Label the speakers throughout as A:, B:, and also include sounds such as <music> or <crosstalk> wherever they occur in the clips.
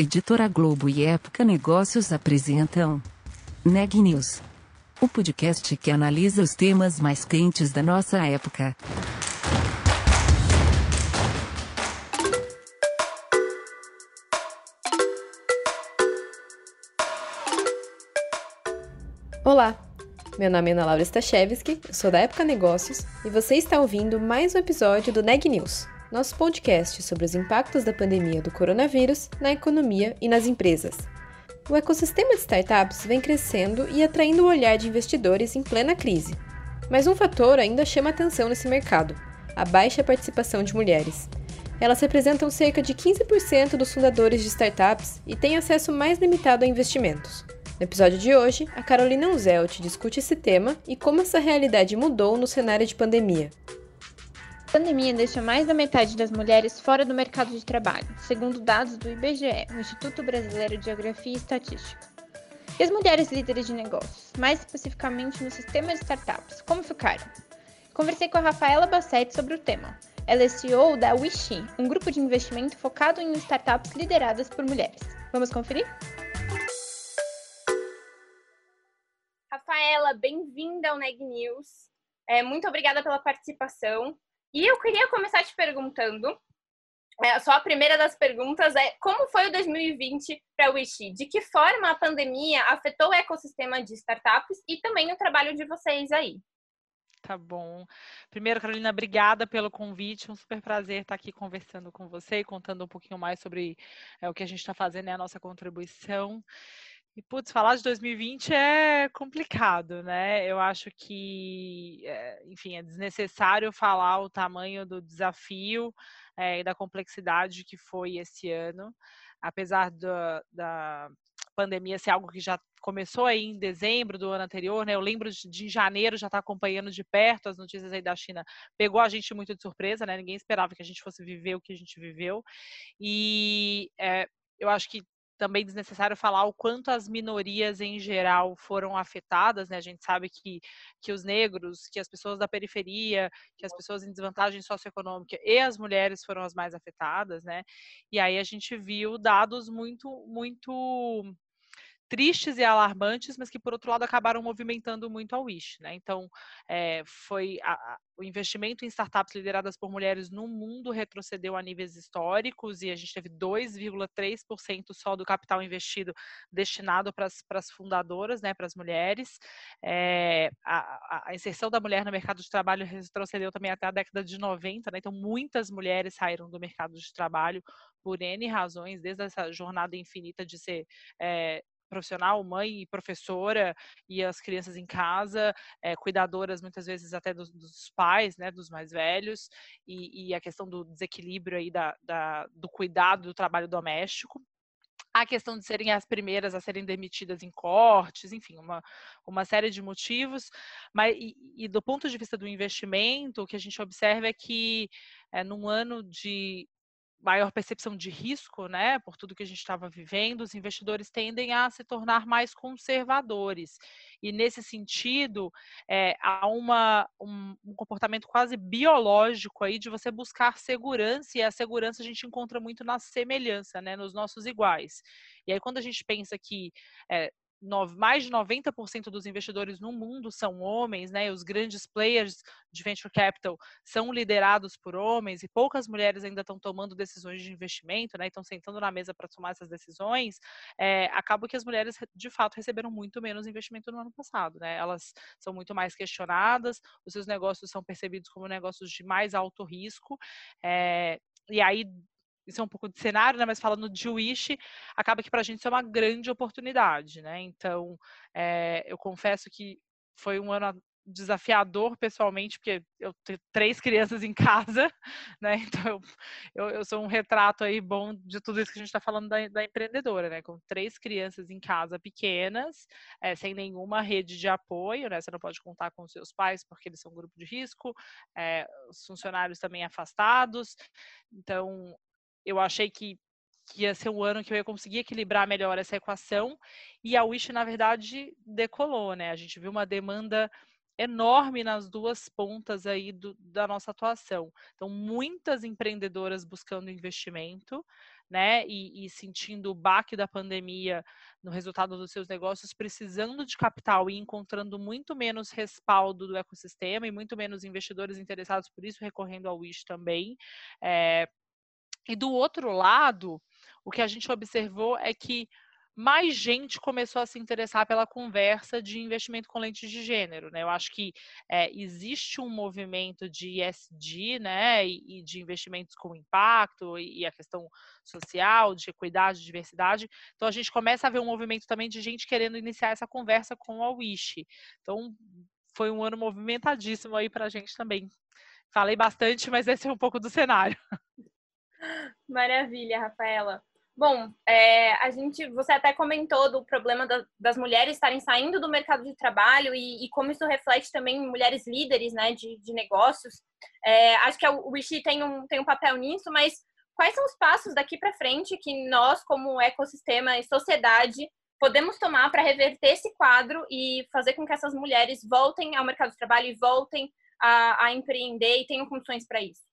A: Editora Globo e Época Negócios apresentam Neg News, o podcast que analisa os temas mais quentes da nossa época.
B: Olá, meu nome é Ana Laura Stachewski, sou da Época Negócios e você está ouvindo mais um episódio do Neg News nosso podcast sobre os impactos da pandemia do coronavírus na economia e nas empresas. O ecossistema de startups vem crescendo e atraindo o olhar de investidores em plena crise. Mas um fator ainda chama atenção nesse mercado: a baixa participação de mulheres. Elas representam cerca de 15% dos fundadores de startups e têm acesso mais limitado a investimentos. No episódio de hoje, a Carolina Unzelt discute esse tema e como essa realidade mudou no cenário de pandemia.
C: A pandemia deixa mais da metade das mulheres fora do mercado de trabalho, segundo dados do IBGE, Instituto Brasileiro de Geografia e Estatística. E as mulheres líderes de negócios, mais especificamente no sistema de startups, como ficaram? Conversei com a Rafaela Bassetti sobre o tema. Ela é CEO da Wishi, um grupo de investimento focado em startups lideradas por mulheres. Vamos conferir? Rafaela, bem-vinda ao Neg News. É, muito obrigada pela participação. E eu queria começar te perguntando, é, só a primeira das perguntas é como foi o 2020 para o Wishi? De que forma a pandemia afetou o ecossistema de startups e também o trabalho de vocês aí?
D: Tá bom. Primeiro, Carolina, obrigada pelo convite. Um super prazer estar aqui conversando com você e contando um pouquinho mais sobre é, o que a gente está fazendo e a nossa contribuição. E, putz, falar de 2020 é complicado, né? Eu acho que, é, enfim, é desnecessário falar o tamanho do desafio é, e da complexidade que foi esse ano, apesar da, pandemia ser algo que já começou aí em dezembro do ano anterior, né? Eu lembro de, de janeiro já estar tá acompanhando de perto as notícias aí da China. Pegou a gente muito de surpresa, né? Ninguém esperava que a gente fosse viver o que a gente viveu. E é, eu acho que também desnecessário falar o quanto as minorias em geral foram afetadas, né? A gente sabe que, que os negros, que as pessoas da periferia, que as pessoas em desvantagem socioeconômica e as mulheres foram as mais afetadas, né? E aí a gente viu dados muito, muito tristes e alarmantes, mas que por outro lado acabaram movimentando muito a Wish, né? Então, é, foi a, o investimento em startups lideradas por mulheres no mundo retrocedeu a níveis históricos e a gente teve 2,3% só do capital investido destinado para as fundadoras, né, para as mulheres. É, a, a, inserção da mulher no mercado de trabalho retrocedeu também até a década de 90, né? Então, muitas mulheres saíram do mercado de trabalho por N razões, desde essa jornada infinita de ser é, profissional, mãe e professora, e as crianças em casa, é, cuidadoras muitas vezes até dos, dos, pais, né, dos mais velhos, e, e a questão do desequilíbrio aí da, da, do cuidado do trabalho doméstico a questão de serem as primeiras a serem demitidas em cortes, enfim, uma, uma série de motivos. Mas, e, e do ponto de vista do investimento, o que a gente observa é que é, num ano de maior percepção de risco, né, por tudo que a gente estava vivendo, os investidores tendem a se tornar mais conservadores. E nesse sentido, é, há uma, um, um, comportamento quase biológico aí de você buscar segurança, e a segurança a gente encontra muito na semelhança, né, nos nossos iguais. E aí, quando a gente pensa que é, mais de 90% dos investidores no mundo são homens, né? Os grandes players de venture capital são liderados por homens e poucas mulheres ainda estão tomando decisões de investimento, né? Estão sentando na mesa para tomar essas decisões. É, acaba que as mulheres de fato receberam muito menos investimento no ano passado, né? Elas são muito mais questionadas, os seus negócios são percebidos como negócios de mais alto risco. É, e aí isso é um pouco de cenário, né? Mas falando de Wish, acaba que para a gente isso é uma grande oportunidade, né? Então, é, eu confesso que foi um ano desafiador pessoalmente, porque eu tenho três crianças em casa, <laughs> né? Então eu, eu, sou um retrato aí bom de tudo isso que a gente está falando da, da, empreendedora, né? Com três crianças em casa pequenas, é, sem nenhuma rede de apoio, né? Você não pode contar com seus pais porque eles são um grupo de risco, é, os funcionários também afastados. Então, eu achei que, que ia ser um ano que eu ia conseguir equilibrar melhor essa equação. E a Wish, na verdade, decolou, né? A gente viu uma demanda enorme nas duas pontas aí do, da nossa atuação. Então, muitas empreendedoras buscando investimento, né, e, e, sentindo o baque da pandemia no resultado dos seus negócios, precisando de capital e encontrando muito menos respaldo do ecossistema e muito menos investidores interessados por isso, recorrendo ao Wish também. É, e do outro lado, o que a gente observou é que mais gente começou a se interessar pela conversa de investimento com lentes de gênero. Né? Eu acho que é, existe um movimento de ESG né? E, e, de investimentos com impacto e, e, a questão social, de equidade, de diversidade. Então a gente começa a ver um movimento também de gente querendo iniciar essa conversa com a Wish. Então foi um ano movimentadíssimo aí para a gente também. Falei bastante, mas esse é um pouco do cenário. <laughs>
C: Maravilha, Rafaela. Bom, é, a gente, você até comentou do problema da, das mulheres estarem saindo do mercado de trabalho e, e, como isso reflete também em mulheres líderes, né, de, de negócios. É, acho que o Wishi tem um, tem um papel nisso, mas quais são os passos daqui para frente que nós, como ecossistema e sociedade, podemos tomar para reverter esse quadro e fazer com que essas mulheres voltem ao mercado de trabalho e voltem a, a empreender e tenham condições para isso?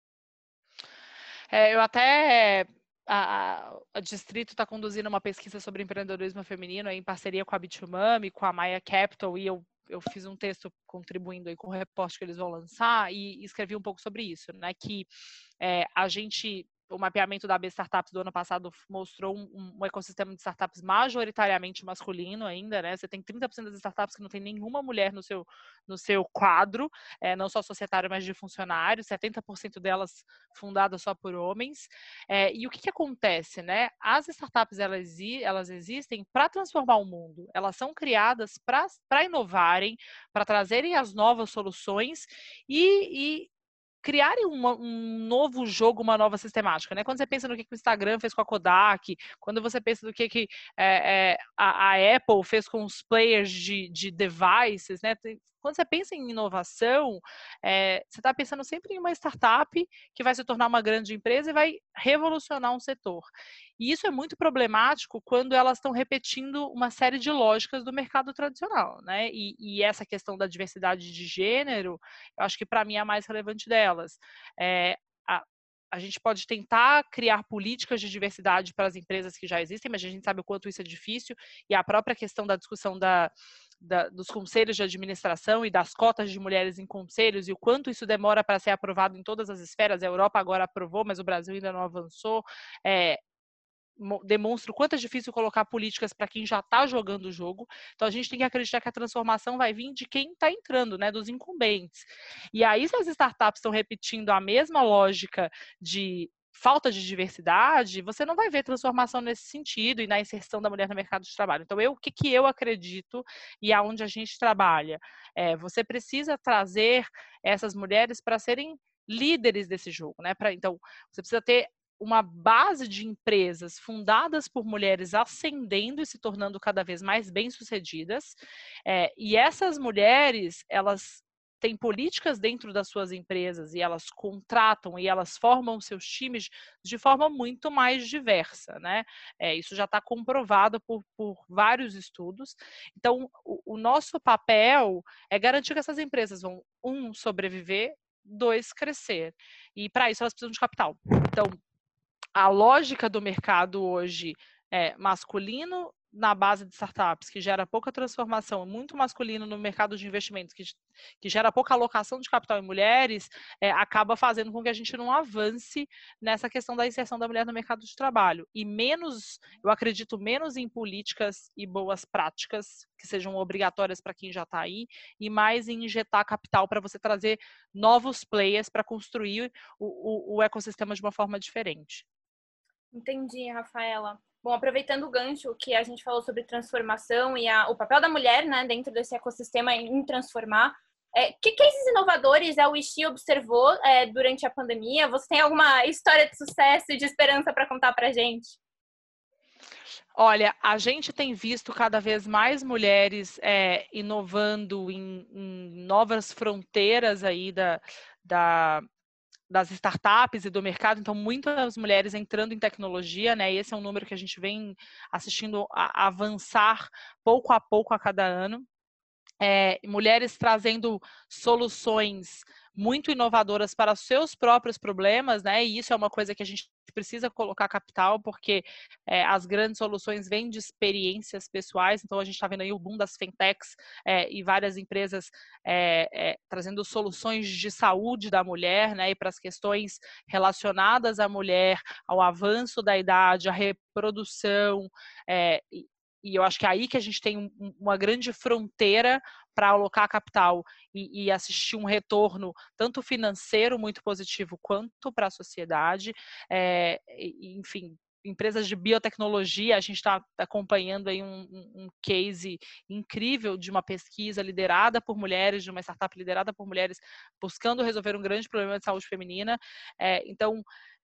D: É, eu até a, a Distrito está conduzindo uma pesquisa sobre empreendedorismo feminino em parceria com a Bitumami, com a Maya Capital, e eu, eu fiz um texto contribuindo aí com o reporte que eles vão lançar e escrevi um pouco sobre isso, né? Que é, a gente o mapeamento da B Startups do ano passado mostrou um, um, ecossistema de startups majoritariamente masculino ainda, né? Você tem 30% das startups que não tem nenhuma mulher no seu, no seu quadro, é, não só societário, mas de funcionários, 70% delas fundadas só por homens. É, e o que, que acontece, né? As startups, elas, elas existem para transformar o mundo. Elas são criadas para inovarem, para trazerem as novas soluções e, e criarem uma, um novo jogo, uma nova sistemática, né? Quando você pensa no que, que o Instagram fez com a Kodak, quando você pensa no que, que é, é, a, a, Apple fez com os players de, de devices, né? Quando você pensa em inovação, é, você está pensando sempre em uma startup que vai se tornar uma grande empresa e vai revolucionar um setor. E isso é muito problemático quando elas estão repetindo uma série de lógicas do mercado tradicional, né? E, e essa questão da diversidade de gênero, eu acho que para mim é a mais relevante delas. É, a, a gente pode tentar criar políticas de diversidade para as empresas que já existem, mas a gente sabe o quanto isso é difícil, e a própria questão da discussão da, da, dos conselhos de administração e das cotas de mulheres em conselhos e o quanto isso demora para ser aprovado em todas as esferas. A Europa agora aprovou, mas o Brasil ainda não avançou. É, demonstra o quanto é difícil colocar políticas para quem já está jogando o jogo. Então a gente tem que acreditar que a transformação vai vir de quem está entrando, né, dos incumbentes. E aí se as startups estão repetindo a mesma lógica de falta de diversidade, você não vai ver transformação nesse sentido e na inserção da mulher no mercado de trabalho. Então, eu, o que, que eu acredito e aonde a gente trabalha? É, você precisa trazer essas mulheres para serem líderes desse jogo, né? Pra, então, você precisa ter uma base de empresas fundadas por mulheres ascendendo e se tornando cada vez mais bem-sucedidas. É, e essas mulheres, elas têm políticas dentro das suas empresas e elas contratam e elas formam seus times de forma muito mais diversa, né? É, isso já está comprovado por, por, vários estudos. Então, o, o nosso papel é garantir que essas empresas vão, um, sobreviver, dois, crescer. E para isso elas precisam de capital. Então, a lógica do mercado hoje é masculino na base de startups, que gera pouca transformação, muito masculino no mercado de investimentos, que, que gera pouca alocação de capital em mulheres, é, acaba fazendo com que a gente não avance nessa questão da inserção da mulher no mercado de trabalho. E menos, eu acredito menos em políticas e boas práticas que sejam obrigatórias para quem já está aí, e mais em injetar capital para você trazer novos players para construir o, o, o ecossistema de uma forma diferente.
C: Entendi, Rafaela. Bom, aproveitando o gancho que a gente falou sobre transformação e a, o papel da mulher né, dentro desse ecossistema em transformar, é, que cases inovadores a Wishi observou é, durante a pandemia? Você tem alguma história de sucesso e de esperança para contar para a gente?
D: Olha, a gente tem visto cada vez mais mulheres é, inovando em, em, novas fronteiras aí da, da, das startups e do mercado, então muitas mulheres entrando em tecnologia, né? esse é um número que a gente vem assistindo a avançar pouco a pouco a cada ano. é, mulheres trazendo soluções muito inovadoras para seus próprios problemas, né? E isso é uma coisa que a gente precisa colocar capital, porque é, as grandes soluções vêm de experiências pessoais. Então, a gente está vendo aí o boom das fintechs é, e várias empresas é, trazendo soluções de saúde da mulher, né? E para as questões relacionadas à mulher, ao avanço da idade, à reprodução. E, e eu acho que é aí que a gente tem uma grande fronteira para alocar capital e, e, assistir um retorno tanto financeiro muito positivo quanto para a sociedade. É, enfim, empresas de biotecnologia, a gente está acompanhando aí um, um, case incrível de uma pesquisa liderada por mulheres, de uma startup liderada por mulheres, buscando resolver um grande problema de saúde feminina. É, então,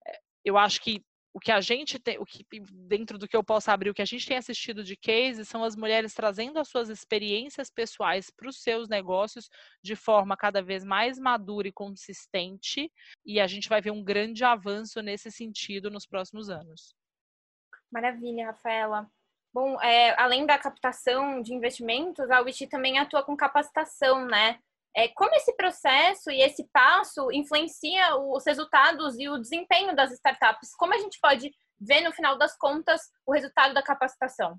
D: é, eu acho que o que a gente tem, o que dentro do que eu posso abrir, o que a gente tem assistido de cases são as mulheres trazendo as suas experiências pessoais para os seus negócios de forma cada vez mais madura e consistente, e a gente vai ver um grande avanço nesse sentido nos próximos anos.
C: Maravilha, Rafaela. Bom, é, além da captação de investimentos, a Wish também atua com capacitação, né? É, como esse processo e esse passo influencia os resultados e o desempenho das startups? Como a gente pode ver, no final das contas, o resultado da capacitação?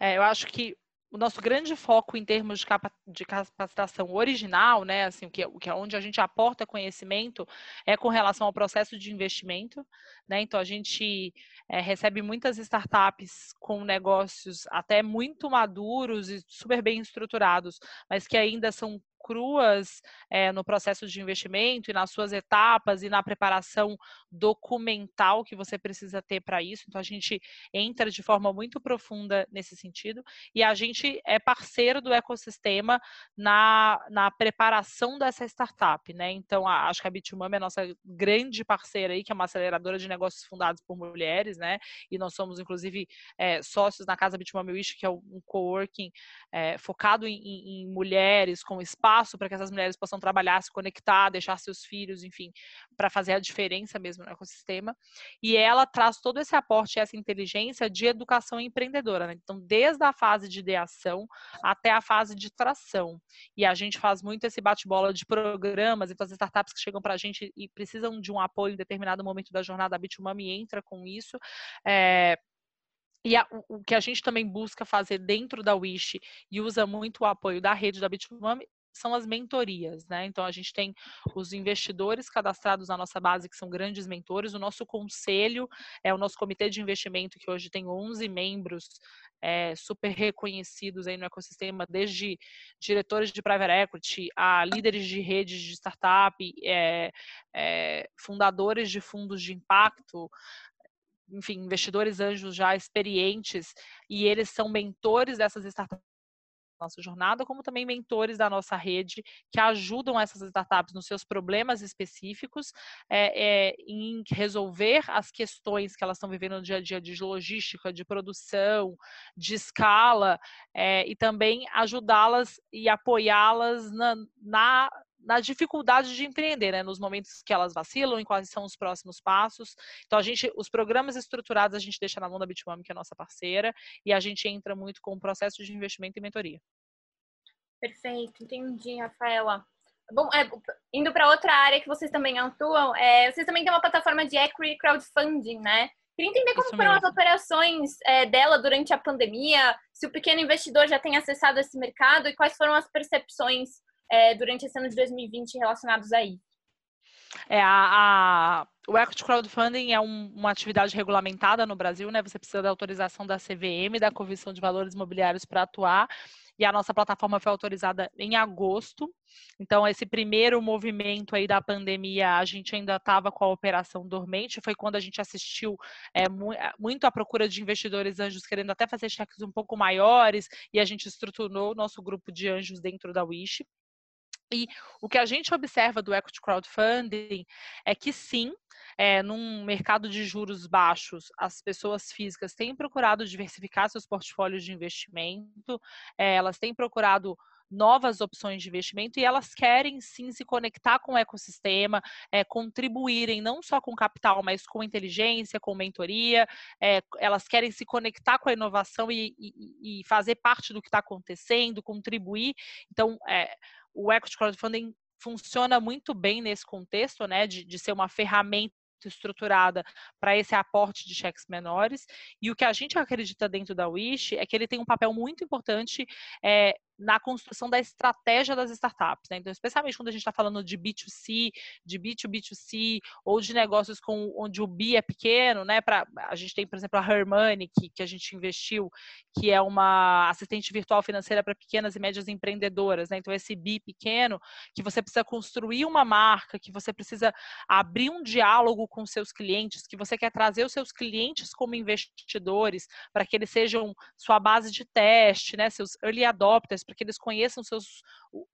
D: É, eu acho que o nosso grande foco em termos de, capa de capacitação original, né, assim, o que, o que é onde a gente aporta conhecimento é com relação ao processo de investimento, né? Então a gente é, recebe muitas startups com negócios até muito maduros e super bem estruturados, mas que ainda são cruas é, no processo de investimento e nas suas etapas e na preparação documental que você precisa ter para isso. Então, a gente entra de forma muito profunda nesse sentido e a gente é parceiro do ecossistema na, na preparação dessa startup, né? Então, a, acho que a Bitumami é a nossa grande parceira aí, que é uma aceleradora de negócios fundados por mulheres, né? E nós somos, inclusive, é, sócios na Casa Bitumami Wish, que é um coworking é, focado em, em mulheres, com espaço espaço para que essas mulheres possam trabalhar, se conectar, deixar seus filhos, enfim, para fazer a diferença mesmo no ecossistema. E ela traz todo esse aporte, essa inteligência de educação empreendedora. Né? Então, desde a fase de ideação até a fase de tração. E a gente faz muito esse bate-bola de programas, então as startups que chegam para a gente e precisam de um apoio em determinado momento da jornada, a Bitumami entra com isso. É, e a, o que a gente também busca fazer dentro da Wish e usa muito o apoio da rede da Bitumami são as mentorias, né? Então a gente tem os investidores cadastrados na nossa base que são grandes mentores, o nosso conselho é o nosso comitê de investimento que hoje tem 11 membros é, super reconhecidos aí no ecossistema, desde diretores de private equity a líderes de redes de startup, é, é, fundadores de fundos de impacto, enfim, investidores anjos já experientes, e eles são mentores dessas startups nossa jornada, como também mentores da nossa rede que ajudam essas startups nos seus problemas específicos, é, é, em resolver as questões que elas estão vivendo no dia a dia de logística, de produção, de escala, é, e também ajudá-las e apoiá-las na, na na dificuldade de empreender, né? Nos momentos que elas vacilam, em quais são os próximos passos. Então, a gente, os programas estruturados a gente deixa na mão da Bitmami, que é a nossa parceira, e a gente entra muito com o processo de investimento e mentoria.
C: Perfeito, entendi, Rafaela. Bom, é, indo para outra área que vocês também atuam, é, vocês também têm uma plataforma de equity crowdfunding, né? Queria entender como Isso foram mesmo. as operações é, dela durante a pandemia, se o pequeno investidor já tem acessado esse mercado e quais foram as percepções é, durante esse ano de 2020 relacionados a isso?
D: É, a, a, o Equity Crowdfunding é um, uma atividade regulamentada no Brasil, né? Você precisa da autorização da CVM, da Comissão de Valores Imobiliários, para atuar. E a nossa plataforma foi autorizada em agosto. Então, esse primeiro movimento aí da pandemia, a gente ainda estava com a operação dormente. Foi quando a gente assistiu é, muito à procura de investidores anjos querendo até fazer cheques um pouco maiores, e a gente estruturou o nosso grupo de anjos dentro da Wish. E o que a gente observa do equity crowdfunding é que sim, é, num mercado de juros baixos, as pessoas físicas têm procurado diversificar seus portfólios de investimento, é, elas têm procurado novas opções de investimento e elas querem sim se conectar com o ecossistema, é, contribuírem não só com capital, mas com inteligência, com mentoria, é, elas querem se conectar com a inovação e, e, e fazer parte do que está acontecendo, contribuir. Então, é, o equity crowdfunding funciona muito bem nesse contexto, né, de, de ser uma ferramenta estruturada para esse aporte de cheques menores. E o que a gente acredita dentro da Wish é que ele tem um papel muito importante é, na construção da estratégia das startups. Né? Então, especialmente quando a gente está falando de B2C, de B2B2C, ou de negócios com, onde o B é pequeno, né? Pra, a gente tem, por exemplo, a Hermione, que, que a gente investiu, que é uma assistente virtual financeira para pequenas e médias empreendedoras. Né? Então, esse B pequeno, que você precisa construir uma marca, que você precisa abrir um diálogo com seus clientes, que você quer trazer os seus clientes como investidores, para que eles sejam sua base de teste, né? seus early adopters, para que eles conheçam seus,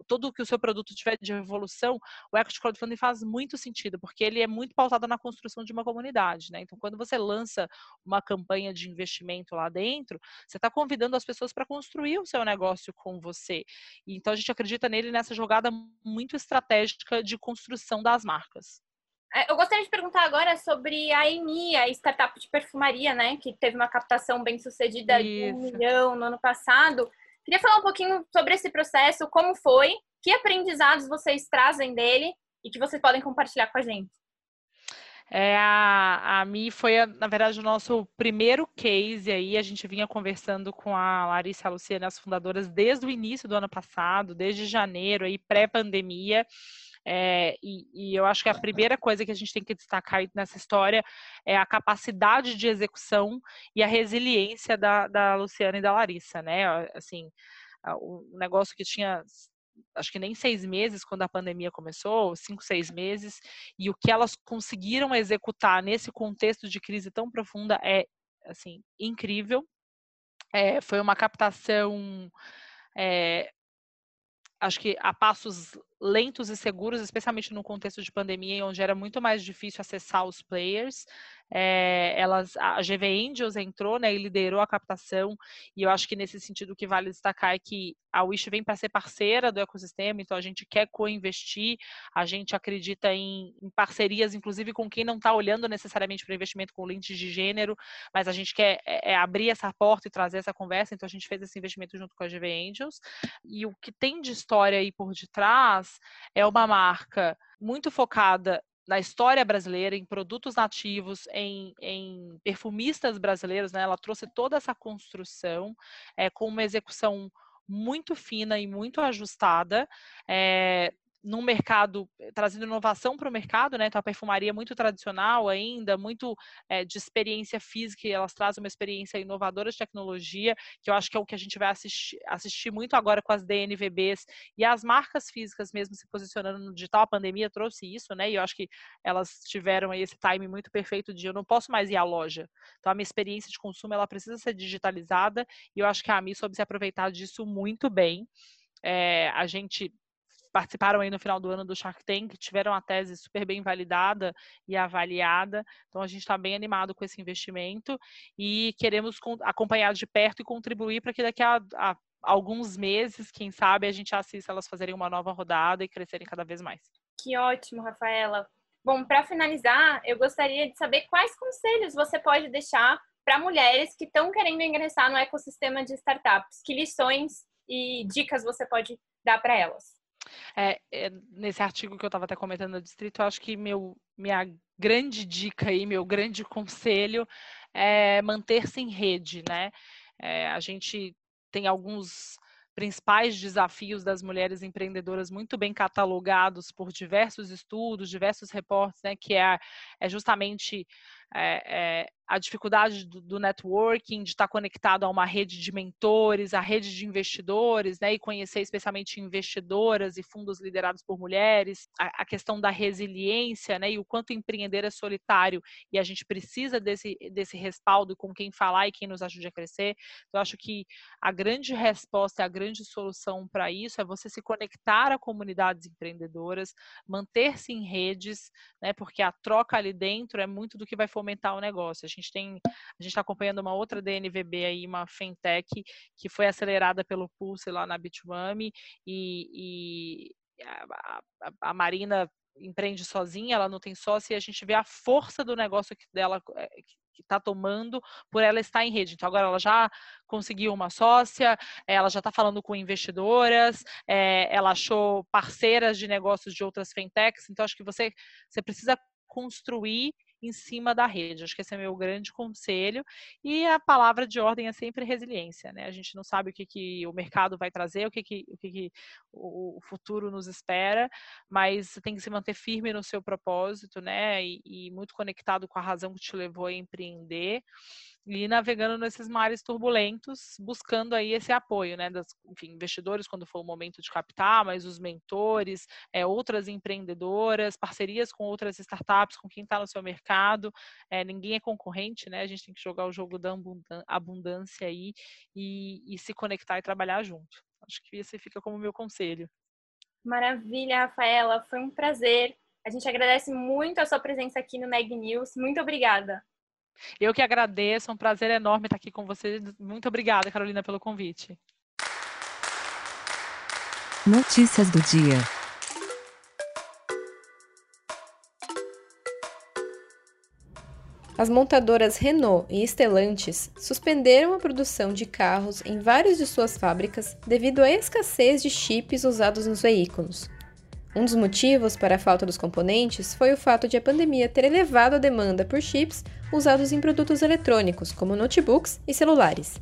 D: tudo que o seu produto tiver de evolução, o equity crowdfunding faz muito sentido, porque ele é muito pautado na construção de uma comunidade, né? Então, quando você lança uma campanha de investimento lá dentro, você está convidando as pessoas para construir o seu negócio com você. Então, a gente acredita nele nessa jogada muito estratégica de construção das marcas.
E: É, eu gostaria de perguntar agora sobre a EMI, a startup de perfumaria, né? Que teve uma captação bem sucedida Isso. de um milhão no ano passado. Queria falar um pouquinho sobre esse processo, como foi, que aprendizados vocês trazem dele e que vocês podem compartilhar com a gente.
D: É, a, a Mi foi, na verdade, o nosso primeiro case aí. A gente vinha conversando com a Larissa e a Luciana, as fundadoras, desde o início do ano passado, desde janeiro, aí pré-pandemia. É, e, e, eu acho que a primeira coisa que a gente tem que destacar nessa história é a capacidade de execução e a resiliência da, da Luciana e da Larissa, né? Assim, o negócio que tinha acho que nem seis meses quando a pandemia começou, cinco, seis meses, e o que elas conseguiram executar nesse contexto de crise tão profunda é, assim, incrível. É, foi uma captação é, acho que a passos lentos e seguros, especialmente no contexto de pandemia, onde era muito mais difícil acessar os players. É, elas, a GV Angels entrou né, e liderou a captação, e eu acho que nesse sentido o que vale destacar é que a Wish vem para ser parceira do ecossistema, então a gente quer co-investir, a gente acredita em, em, parcerias, inclusive com quem não está olhando necessariamente para investimento com lentes de gênero, mas a gente quer é, é abrir essa porta e trazer essa conversa, então a gente fez esse investimento junto com a GV Angels, e o que tem de história aí por detrás é uma marca muito focada na história brasileira, em produtos nativos, em, em perfumistas brasileiros, né? Ela trouxe toda essa construção é, com uma execução muito fina e muito ajustada. É, num mercado, eh, trazendo inovação para o mercado, né? Então, a perfumaria é muito tradicional ainda, muito é, de experiência física, e elas trazem uma experiência inovadora de tecnologia, que eu acho que é o que a gente vai assistir, assistir muito agora com as DNVBs e as marcas físicas mesmo se posicionando no digital. A pandemia trouxe isso, né? E eu acho que elas tiveram esse time muito perfeito de eu não posso mais ir à loja. Então, a minha experiência de consumo, ela precisa ser digitalizada, e eu acho que a Mi soube se aproveitar disso muito bem. É, a gente participaram aí no final do ano do Shark Tank, tiveram a tese super bem validada e avaliada. Então a gente está bem animado com esse investimento e queremos acompanhar de perto e contribuir para que daqui a, a alguns meses, quem sabe, a gente assista elas fazerem uma nova rodada e crescerem cada vez mais.
E: Que ótimo, Rafaela. Bom, para finalizar, eu gostaria de saber quais conselhos você pode deixar para mulheres que estão querendo ingressar no ecossistema de startups. Que lições e dicas você pode dar para elas?
D: É, é, nesse artigo que eu estava até comentando no distrito, eu acho que meu, minha grande dica aí, meu grande conselho é manter-se em rede, né? É, a gente tem alguns principais desafios das mulheres empreendedoras muito bem catalogados por diversos estudos, diversos reportes, né, que é, é justamente é, é, a dificuldade do, do, networking, de estar conectado a uma rede de mentores, a rede de investidores, né, e conhecer especialmente investidoras e fundos liderados por mulheres, a, a, questão da resiliência, né, e o quanto empreender é solitário e a gente precisa desse, desse respaldo com quem falar e quem nos ajude a crescer. Então, eu acho que a grande resposta, a grande solução para isso é você se conectar a comunidades empreendedoras, manter-se em redes, né, porque a troca ali dentro é muito do que vai fomentar o negócio. A gente tem, a gente está acompanhando uma outra DNVB aí, uma fintech que foi acelerada pelo Pulse lá na Bitmami e, e a, a, a Marina empreende sozinha, ela não tem sócio, e a gente vê a força do negócio que dela eh, que está tomando por ela estar em rede. Então, agora ela já conseguiu uma sócia, ela já está falando com investidoras, é, ela achou parceiras de negócios de outras fintechs. Então, acho que você, você precisa construir em cima da rede. Acho que esse é meu grande conselho. E a palavra de ordem é sempre resiliência, né? A gente não sabe o que, que o mercado vai trazer, o que, que, o, que, que o futuro nos espera, mas você tem que se manter firme no seu propósito, né? E, e muito conectado com a razão que te levou a empreender e navegando nesses mares turbulentos, buscando aí esse apoio, né, das, enfim, investidores quando for o momento de captar, mas os mentores, é, outras empreendedoras, parcerias com outras startups, com quem está no seu mercado, é, ninguém é concorrente, né, a gente tem que jogar o jogo da abundância aí e, e se conectar e trabalhar junto. Acho que esse fica como meu conselho.
E: Maravilha, Rafaela, foi um prazer. A gente agradece muito a sua presença aqui no Neg News. Muito obrigada.
D: Eu que agradeço, é um prazer enorme estar aqui com você. Muito obrigada, Carolina, pelo convite.
A: Notícias do dia.
B: As montadoras Renault e Stellantis suspenderam a produção de carros em várias de suas fábricas devido à escassez de chips usados nos veículos. Um dos motivos para a falta dos componentes foi o fato de a pandemia ter elevado a demanda por chips usados em produtos eletrônicos, como notebooks e celulares.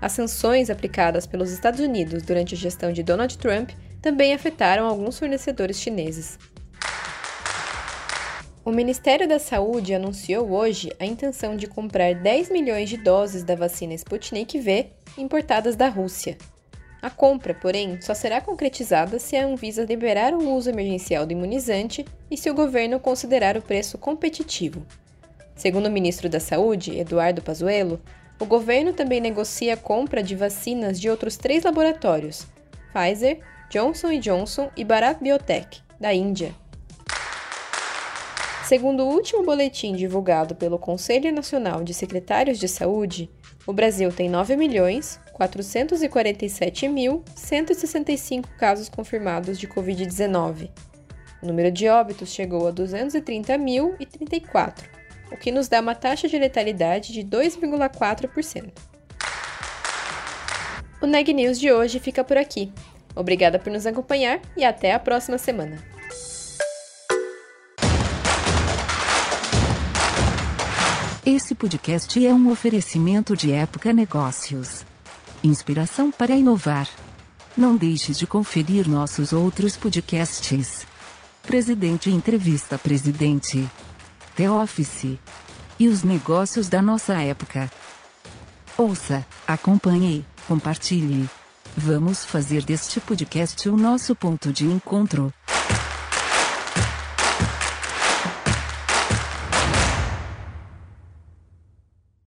B: As sanções aplicadas pelos Estados Unidos durante a gestão de Donald Trump também afetaram alguns fornecedores chineses. O Ministério da Saúde anunciou hoje a intenção de comprar 10 milhões de doses da vacina Sputnik V importadas da Rússia. A compra, porém, só será concretizada se a Anvisa liberar o uso emergencial do imunizante e se o governo considerar o preço competitivo. Segundo o ministro da Saúde, Eduardo Pazuello, o governo também negocia a compra de vacinas de outros três laboratórios: Pfizer, Johnson Johnson e Bharat Biotech, da Índia. Segundo o último boletim divulgado pelo Conselho Nacional de Secretários de Saúde, o Brasil tem 9.447.165 casos confirmados de Covid-19. O número de óbitos chegou a 230.034, o que nos dá uma taxa de letalidade de 2,4%. O Neg News de hoje fica por aqui. Obrigada por nos acompanhar e até a próxima semana.
A: Esse podcast é um oferecimento de Época Negócios. Inspiração para inovar. Não deixe de conferir nossos outros podcasts. Presidente Entrevista Presidente. The Office. E os negócios da nossa época. Ouça, acompanhe, compartilhe. Vamos fazer deste podcast o nosso ponto de encontro.